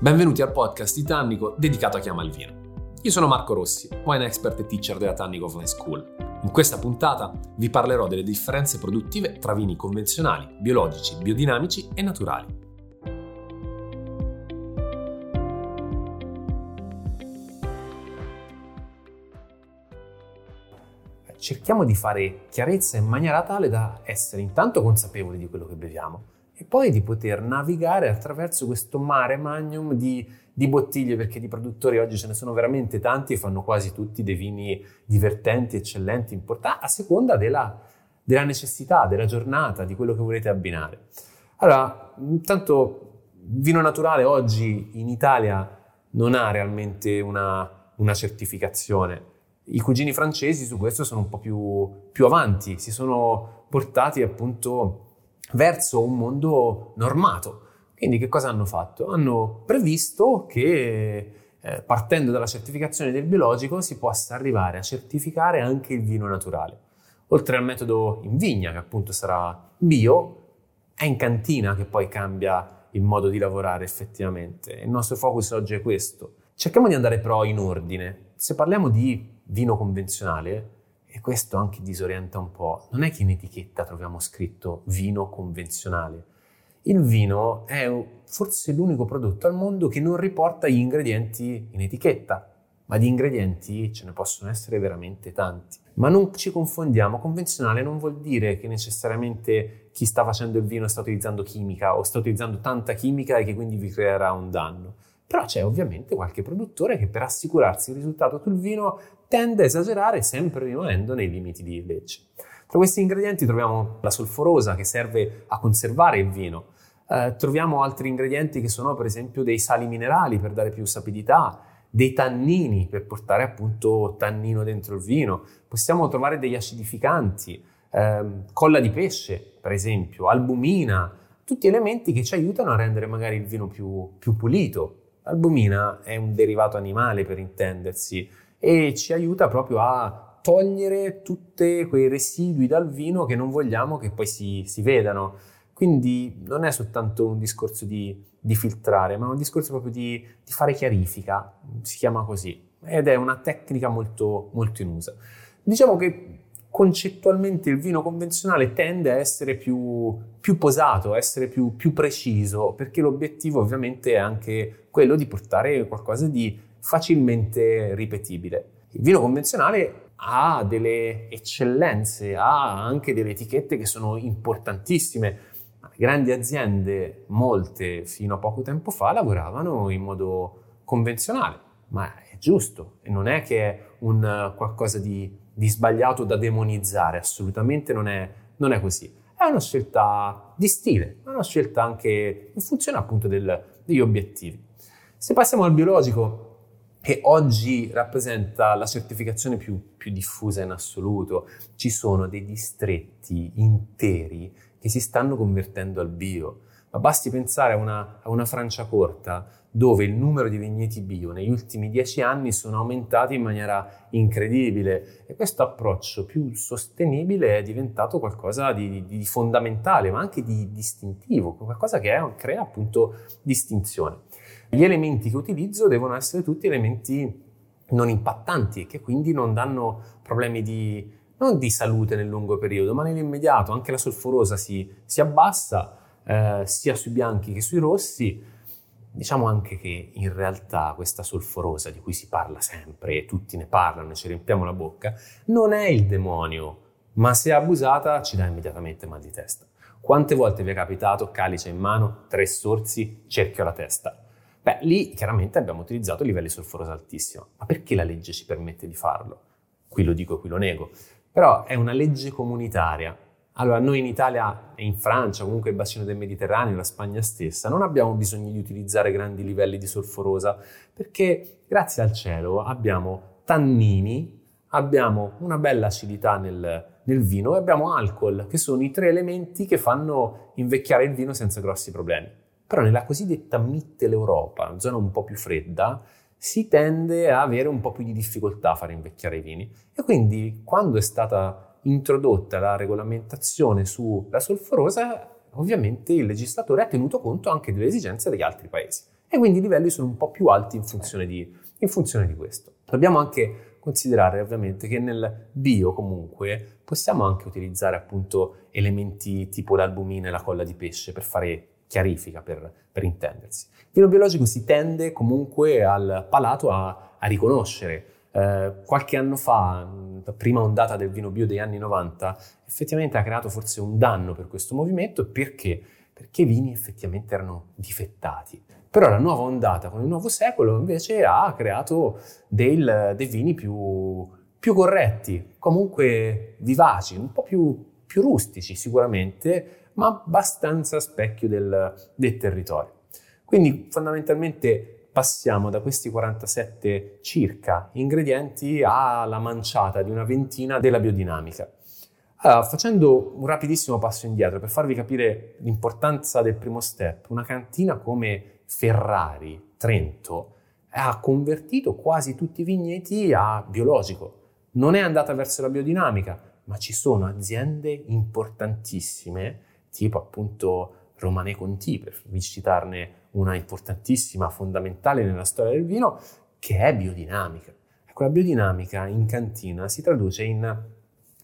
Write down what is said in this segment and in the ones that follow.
Benvenuti al podcast di Tannico dedicato a chi ama il vino. Io sono Marco Rossi, wine expert e teacher della Tannico Offline School. In questa puntata vi parlerò delle differenze produttive tra vini convenzionali, biologici, biodinamici e naturali. Cerchiamo di fare chiarezza in maniera tale da essere intanto consapevoli di quello che beviamo e poi di poter navigare attraverso questo mare magnum di, di, bottiglie, perché di produttori oggi ce ne sono veramente tanti e fanno quasi tutti dei vini divertenti, eccellenti, importanti, a seconda della, della necessità, della giornata, di quello che volete abbinare. Allora, intanto, vino naturale oggi in Italia non ha realmente una, una certificazione. I cugini francesi su questo sono un po' più, più avanti, si sono portati appunto verso un mondo normato. Quindi che cosa hanno fatto? Hanno previsto che eh, partendo dalla certificazione del biologico si possa arrivare a certificare anche il vino naturale. Oltre al metodo in vigna, che appunto sarà bio, è in cantina che poi cambia il modo di lavorare effettivamente. Il nostro focus oggi è questo. Cerchiamo di andare però in ordine. Se parliamo di vino convenzionale, e questo anche disorienta un po'. Non è che in etichetta troviamo scritto vino convenzionale. Il vino è forse l'unico prodotto al mondo che non riporta gli ingredienti in etichetta, ma di ingredienti ce ne possono essere veramente tanti. Ma non ci confondiamo, convenzionale non vuol dire che necessariamente chi sta facendo il vino sta utilizzando chimica o sta utilizzando tanta chimica e che quindi vi creerà un danno. Però c'è ovviamente qualche produttore che per assicurarsi il risultato sul vino tende a esagerare sempre rimanendo nei limiti di legge. Tra questi ingredienti troviamo la solforosa che serve a conservare il vino. Eh, troviamo altri ingredienti che sono per esempio dei sali minerali per dare più sapidità, dei tannini per portare appunto tannino dentro il vino. Possiamo trovare degli acidificanti, ehm, colla di pesce per esempio, albumina, tutti elementi che ci aiutano a rendere magari il vino più, più pulito. L'albumina è un derivato animale per intendersi e ci aiuta proprio a togliere tutti quei residui dal vino che non vogliamo che poi si, si vedano. Quindi non è soltanto un discorso di, di filtrare, ma un discorso proprio di, di, fare chiarifica, si chiama così, ed è una tecnica molto, molto in uso. Diciamo che concettualmente il vino convenzionale tende a essere più, più posato, a essere più, più, preciso, perché l'obiettivo ovviamente è anche quello di portare qualcosa di facilmente ripetibile. Il vino convenzionale ha delle eccellenze, ha anche delle etichette che sono importantissime. Le grandi aziende, molte fino a poco tempo fa, lavoravano in modo convenzionale, ma è giusto e non è che è un qualcosa di, di sbagliato da demonizzare, assolutamente non è, non è, così. È una scelta di stile, è una scelta anche in funzione appunto del, degli obiettivi. Se passiamo al biologico, che oggi rappresenta la certificazione più, più, diffusa in assoluto. Ci sono dei distretti interi che si stanno convertendo al bio. Ma basti pensare a una, a una Francia corta dove il numero di vigneti bio negli ultimi dieci anni sono aumentati in maniera incredibile e questo approccio più sostenibile è diventato qualcosa di, di fondamentale ma anche di distintivo, qualcosa che è, crea appunto distinzione. Gli elementi che utilizzo devono essere tutti elementi non impattanti e che quindi non danno problemi di, non di salute nel lungo periodo, ma nell'immediato. Anche la solforosa si, si abbassa eh, sia sui bianchi che sui rossi. Diciamo anche che in realtà questa solforosa di cui si parla sempre e tutti ne parlano e ci riempiamo la bocca, non è il demonio, ma se abusata ci dà immediatamente mal di testa. Quante volte vi è capitato calice in mano, tre sorsi, cerchio alla testa? Beh, lì chiaramente abbiamo utilizzato livelli solforosi altissimi. Ma perché la legge ci permette di farlo? Qui lo dico e qui lo nego. Però è una legge comunitaria. Allora, noi in Italia e in Francia, comunque il bacino del Mediterraneo, la Spagna stessa, non abbiamo bisogno di utilizzare grandi livelli di solforosa, perché grazie al cielo abbiamo tannini, abbiamo una bella acidità nel, nel vino e abbiamo alcol, che sono i tre elementi che fanno invecchiare il vino senza grossi problemi. Però nella cosiddetta Mitteleuropa, zona un po' più fredda, si tende a avere un po' più di difficoltà a fare invecchiare i vini. E quindi quando è stata introdotta la regolamentazione sulla solforosa, ovviamente il legislatore ha tenuto conto anche delle esigenze degli altri paesi. e quindi i livelli sono un po' più alti in funzione di, in funzione di questo. Dobbiamo anche considerare ovviamente che nel bio comunque possiamo anche utilizzare appunto elementi tipo l'albumina e la colla di pesce per fare chiarifica, per, per intendersi. Il vino biologico si tende comunque al palato a, a riconoscere. Eh, qualche anno fa, la prima ondata del vino bio degli anni 90, effettivamente ha creato forse un danno per questo movimento perché? Perché i vini effettivamente erano difettati. Però la nuova ondata con il nuovo secolo invece ha creato del, dei vini più, più, corretti, comunque vivaci, un po' più, più rustici sicuramente, ma abbastanza specchio del, del territorio. Quindi fondamentalmente passiamo da questi 47 circa ingredienti alla manciata di una ventina della biodinamica. Allora, facendo un rapidissimo passo indietro per farvi capire l'importanza del primo step, una cantina come Ferrari, Trento, ha convertito quasi tutti i vigneti a biologico. Non è andata verso la biodinamica, ma ci sono aziende importantissime, tipo appunto Romane Conti, per citarne una importantissima, fondamentale nella storia del vino, che è biodinamica. Ecco, la biodinamica in cantina si traduce in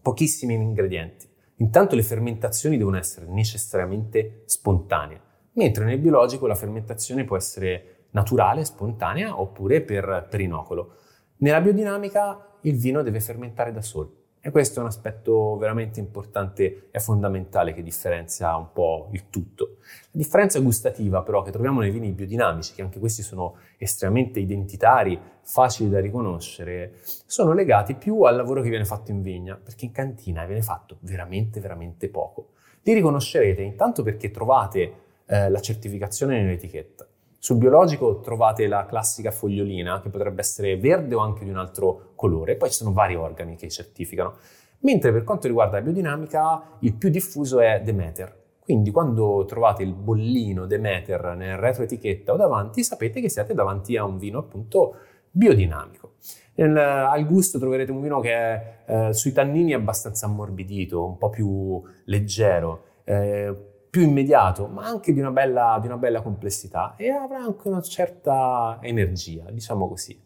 pochissimi ingredienti. Intanto le fermentazioni devono essere necessariamente spontanee mentre nel biologico la fermentazione può essere naturale, spontanea oppure per, per inocolo. Nella biodinamica il vino deve fermentare da solo e questo è un aspetto veramente importante e fondamentale che differenzia un po' il tutto. La differenza gustativa però che troviamo nei vini biodinamici, che anche questi sono estremamente identitari, facili da riconoscere, sono legati più al lavoro che viene fatto in vigna, perché in cantina viene fatto veramente, veramente poco. Li riconoscerete intanto perché trovate eh, la certificazione nell'etichetta. Sul biologico trovate la classica fogliolina che potrebbe essere verde o anche di un altro colore, poi ci sono vari organi che certificano. Mentre per quanto riguarda la biodinamica, il più diffuso è Demeter. Quindi quando trovate il bollino Demeter nel retroetichetta o davanti, sapete che siete davanti a un vino appunto biodinamico. Nel, al gusto troverete un vino che è eh, sui tannini abbastanza ammorbidito, un po' più leggero. Eh, più immediato, ma anche di una, bella, di una bella complessità e avrà anche una certa energia, diciamo così.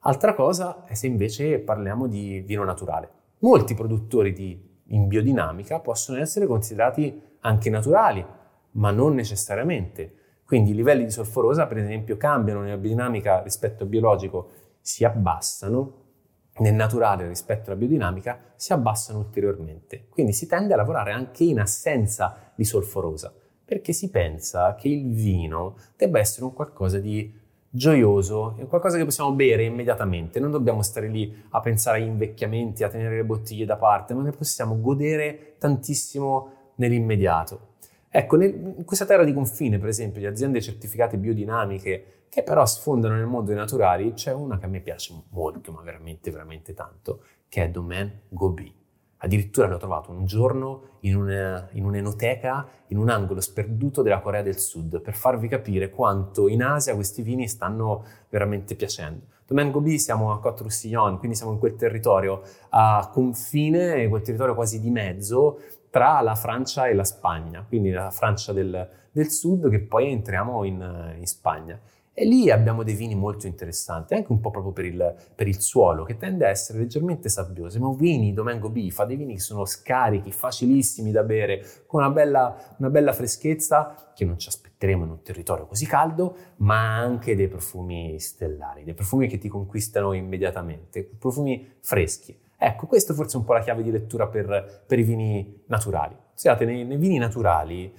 Altra cosa è se invece parliamo di vino naturale. Molti produttori di, in biodinamica possono essere considerati anche naturali, ma non necessariamente. Quindi i livelli di solforosa, per esempio, cambiano nella biodinamica rispetto al biologico, si abbassano nel naturale rispetto alla biodinamica si abbassano ulteriormente. Quindi si tende a lavorare anche in assenza di solforosa, perché si pensa che il vino debba essere un qualcosa di gioioso, qualcosa che possiamo bere immediatamente, non dobbiamo stare lì a pensare agli invecchiamenti, a tenere le bottiglie da parte, ma ne possiamo godere tantissimo nell'immediato. Ecco, in questa terra di confine, per esempio, di aziende certificate biodinamiche che però sfondano nel mondo dei naturali, c'è una che a me piace molto, ma veramente, veramente tanto, che è Domaine Gobi. Addirittura l'ho trovato un giorno in, una, in un'enoteca in un angolo sperduto della Corea del Sud, per farvi capire quanto in Asia questi vini stanno veramente piacendo. Domaine Gobi siamo a Côte Roussillon, quindi siamo in quel territorio a confine, quel territorio quasi di mezzo tra la Francia e la Spagna, quindi la Francia del, del sud che poi entriamo in, in Spagna. E lì abbiamo dei vini molto interessanti, anche un po' proprio per il, per il suolo, che tende a essere leggermente sabbioso. Ma vini Domengo B fa dei vini che sono scarichi, facilissimi da bere, con una bella, una bella freschezza che non ci aspetteremo in un territorio così caldo, ma anche dei profumi stellari, dei profumi che ti conquistano immediatamente, profumi freschi. Ecco, questa forse è un po' la chiave di lettura per, per i vini naturali. Siate nei, nei vini naturali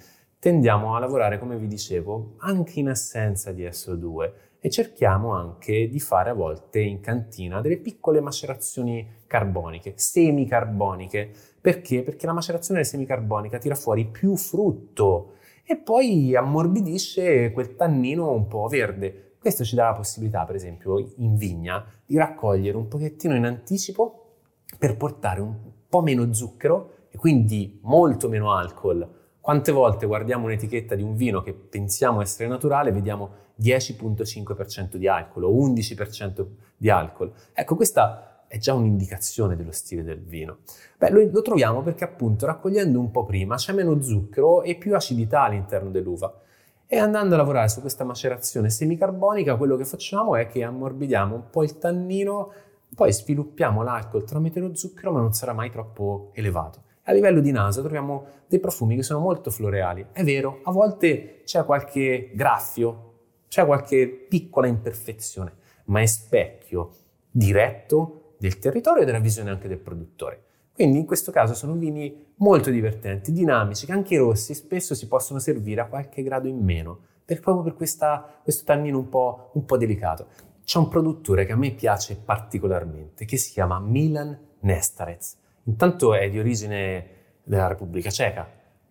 tendiamo a lavorare, come vi dicevo, anche in assenza di SO2 e cerchiamo anche di fare a volte in cantina delle piccole macerazioni carboniche, semicarboniche. Perché? Perché la macerazione semicarbonica tira fuori più frutto e poi ammorbidisce quel tannino un po' verde. Questo ci dà la possibilità, per esempio, in vigna, di raccogliere un pochettino in anticipo per portare un po' meno zucchero e quindi molto meno alcol quante volte guardiamo un'etichetta di un vino che pensiamo essere naturale e vediamo 10.5% di alcol o 11% di alcol? Ecco, questa è già un'indicazione dello stile del vino. Beh, lo, lo troviamo perché appunto raccogliendo un po' prima c'è meno zucchero e più acidità all'interno dell'uva. E andando a lavorare su questa macerazione semicarbonica, quello che facciamo è che ammorbidiamo un po' il tannino, poi sviluppiamo l'alcol tramite lo zucchero, ma non sarà mai troppo elevato. A livello di naso troviamo dei profumi che sono molto floreali. È vero, a volte c'è qualche graffio, c'è qualche piccola imperfezione, ma è specchio diretto del territorio e della visione anche del produttore. Quindi in questo caso sono vini molto divertenti, dinamici, che anche i rossi spesso si possono servire a qualche grado in meno, per, proprio per questa, questo tannino un po', un po' delicato. C'è un produttore che a me piace particolarmente, che si chiama Milan Nestarec. Intanto è di origine della Repubblica Ceca,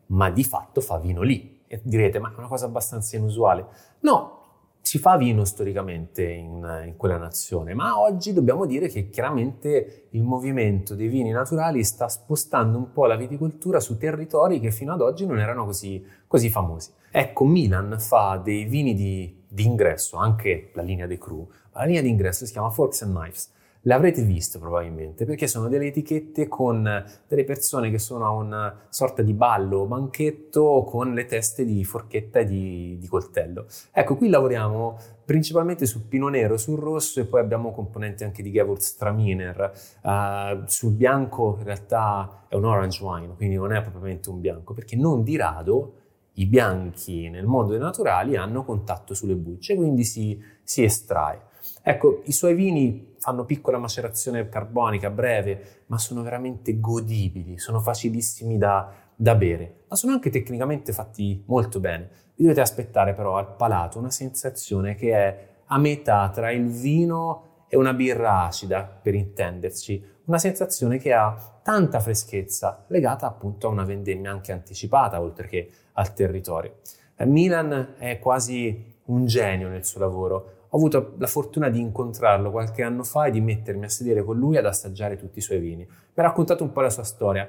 ma di fatto fa vino lì. E direte, ma è una cosa abbastanza inusuale. No, si fa vino storicamente in, in, quella nazione, ma oggi dobbiamo dire che chiaramente il movimento dei vini naturali sta spostando un po' la viticoltura su territori che fino ad oggi non erano così, così famosi. Ecco, Milan fa dei vini di, di ingresso, anche la linea dei Cru, la linea di ingresso si chiama Forks and Knives L'avrete visto probabilmente perché sono delle etichette con delle persone che sono a una sorta di ballo o banchetto con le teste di forchetta e di, di coltello. Ecco, qui lavoriamo principalmente sul pino nero, sul rosso e poi abbiamo componenti anche di Gewürztraminer. Uh, sul bianco in realtà è un orange wine, quindi non è propriamente un bianco, perché non di rado i bianchi nel mondo dei naturali hanno contatto sulle bucce, quindi si, si estrae. Ecco, i suoi vini fanno piccola macerazione carbonica breve, ma sono veramente godibili, sono facilissimi da, da bere, ma sono anche tecnicamente fatti molto bene. Vi dovete aspettare però al palato una sensazione che è a metà tra il vino e una birra acida, per intenderci, una sensazione che ha tanta freschezza legata appunto a una vendemmia anche anticipata, oltre che al territorio. Milan è quasi un genio nel suo lavoro, ho avuto la fortuna di incontrarlo qualche anno fa e di mettermi a sedere con lui ad assaggiare tutti i suoi vini. Mi ha raccontato un po' la sua storia.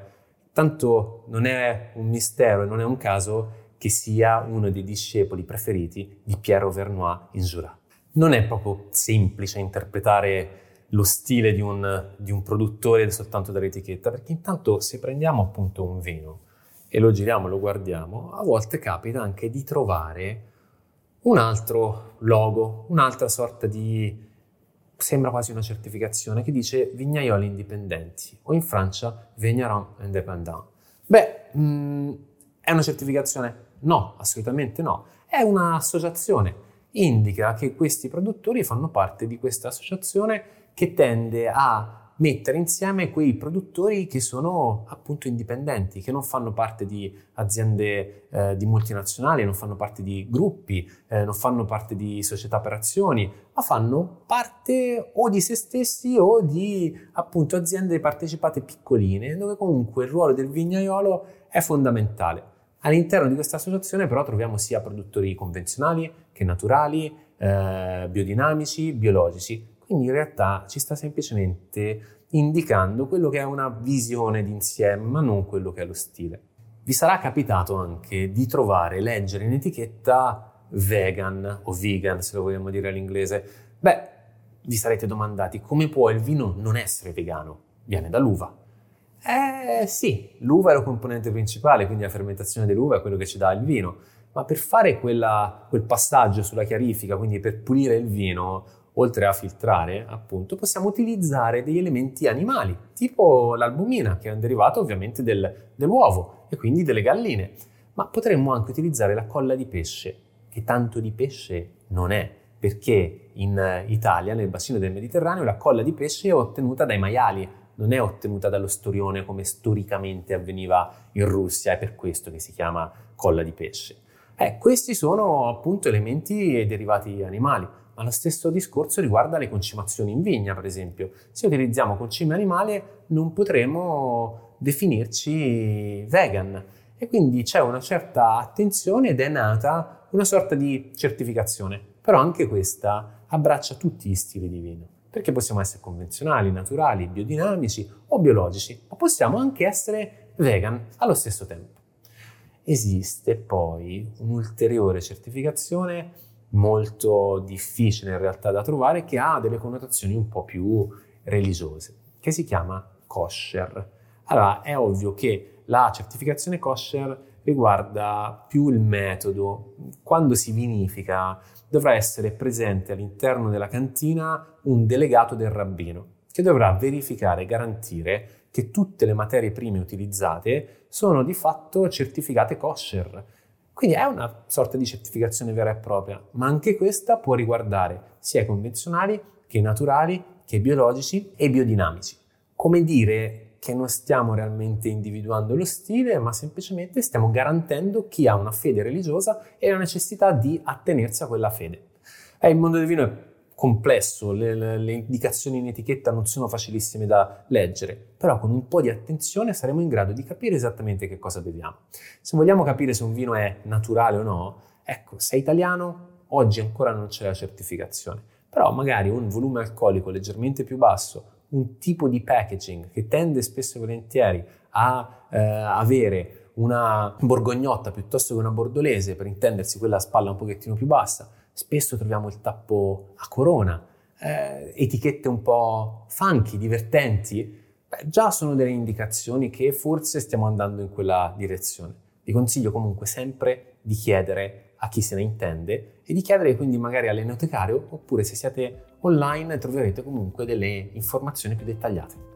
Tanto non è un mistero e non è un caso che sia uno dei discepoli preferiti di Pierre Vernois in Jura. Non è proprio semplice interpretare lo stile di un, di un produttore soltanto dall'etichetta, perché intanto se prendiamo appunto un vino e lo giriamo, lo guardiamo, a volte capita anche di trovare un altro logo, un'altra sorta di sembra quasi una certificazione che dice vignaioli indipendenti o in Francia vigneron indépendant. Beh, mh, mm, è una certificazione? No, assolutamente no. È un'associazione. Indica che questi produttori fanno parte di questa associazione che tende a mettere insieme quei produttori che sono appunto indipendenti, che non fanno parte di aziende eh, di multinazionali, non fanno parte di gruppi, eh, non fanno parte di società per azioni, ma fanno parte o di se stessi o di appunto aziende partecipate piccoline, dove comunque il ruolo del vignaiolo è fondamentale. All'interno di questa associazione però troviamo sia produttori convenzionali che naturali, eh, biodinamici, biologici, quindi in realtà ci sta semplicemente indicando quello che è una visione d'insieme, ma non quello che è lo stile. Vi sarà capitato anche di trovare, leggere in etichetta vegan o vegan, se lo vogliamo dire all'inglese. Beh, vi sarete domandati come può il vino non essere vegano? Viene dall'uva. Eh sì, l'uva è la componente principale, quindi la fermentazione dell'uva è quello che ci dà il vino, ma per fare quella, quel passaggio sulla chiarifica, quindi per pulire il vino, oltre a filtrare, appunto, possiamo utilizzare degli elementi animali, tipo l'albumina, che è un derivato ovviamente del, dell'uovo e quindi delle galline. Ma potremmo anche utilizzare la colla di pesce, che tanto di pesce non è, perché in Italia, nel bacino del Mediterraneo, la colla di pesce è ottenuta dai maiali, non è ottenuta dallo storione come storicamente avveniva in Russia, è per questo che si chiama colla di pesce. Eh, questi sono appunto elementi e derivati animali. Ma lo stesso discorso riguarda le concimazioni in vigna, per esempio. Se utilizziamo concime animale non potremo definirci vegan e quindi c'è una certa attenzione ed è nata una sorta di certificazione. Però anche questa abbraccia tutti gli stili di vino, perché possiamo essere convenzionali, naturali, biodinamici o biologici, ma possiamo anche essere vegan allo stesso tempo. Esiste poi un'ulteriore certificazione molto difficile in realtà da trovare che ha delle connotazioni un po' più religiose, che si chiama kosher. Allora, è ovvio che la certificazione kosher riguarda più il metodo. Quando si vinifica dovrà essere presente all'interno della cantina un delegato del rabbino che dovrà verificare e garantire che tutte le materie prime utilizzate sono di fatto certificate kosher. Quindi è una sorta di certificazione vera e propria, ma anche questa può riguardare sia i convenzionali che i naturali, che i biologici e i biodinamici. Come dire che non stiamo realmente individuando lo stile, ma semplicemente stiamo garantendo chi ha una fede religiosa e la necessità di attenersi a quella fede. Eh, il mondo del vino è complesso, le, le, indicazioni in etichetta non sono facilissime da leggere, però con un po' di attenzione saremo in grado di capire esattamente che cosa beviamo. Se vogliamo capire se un vino è naturale o no, ecco, se è italiano, oggi ancora non c'è la certificazione, però magari un volume alcolico leggermente più basso, un tipo di packaging che tende spesso e volentieri a eh, avere una borgognotta piuttosto che una bordolese, per intendersi quella a spalla un pochettino più bassa, spesso troviamo il tappo a corona, eh, etichette un po' funky, divertenti, beh, già sono delle indicazioni che forse stiamo andando in quella direzione. Vi consiglio comunque sempre di chiedere a chi se ne intende e di chiedere quindi magari all'enotecario oppure se siete online troverete comunque delle informazioni più dettagliate.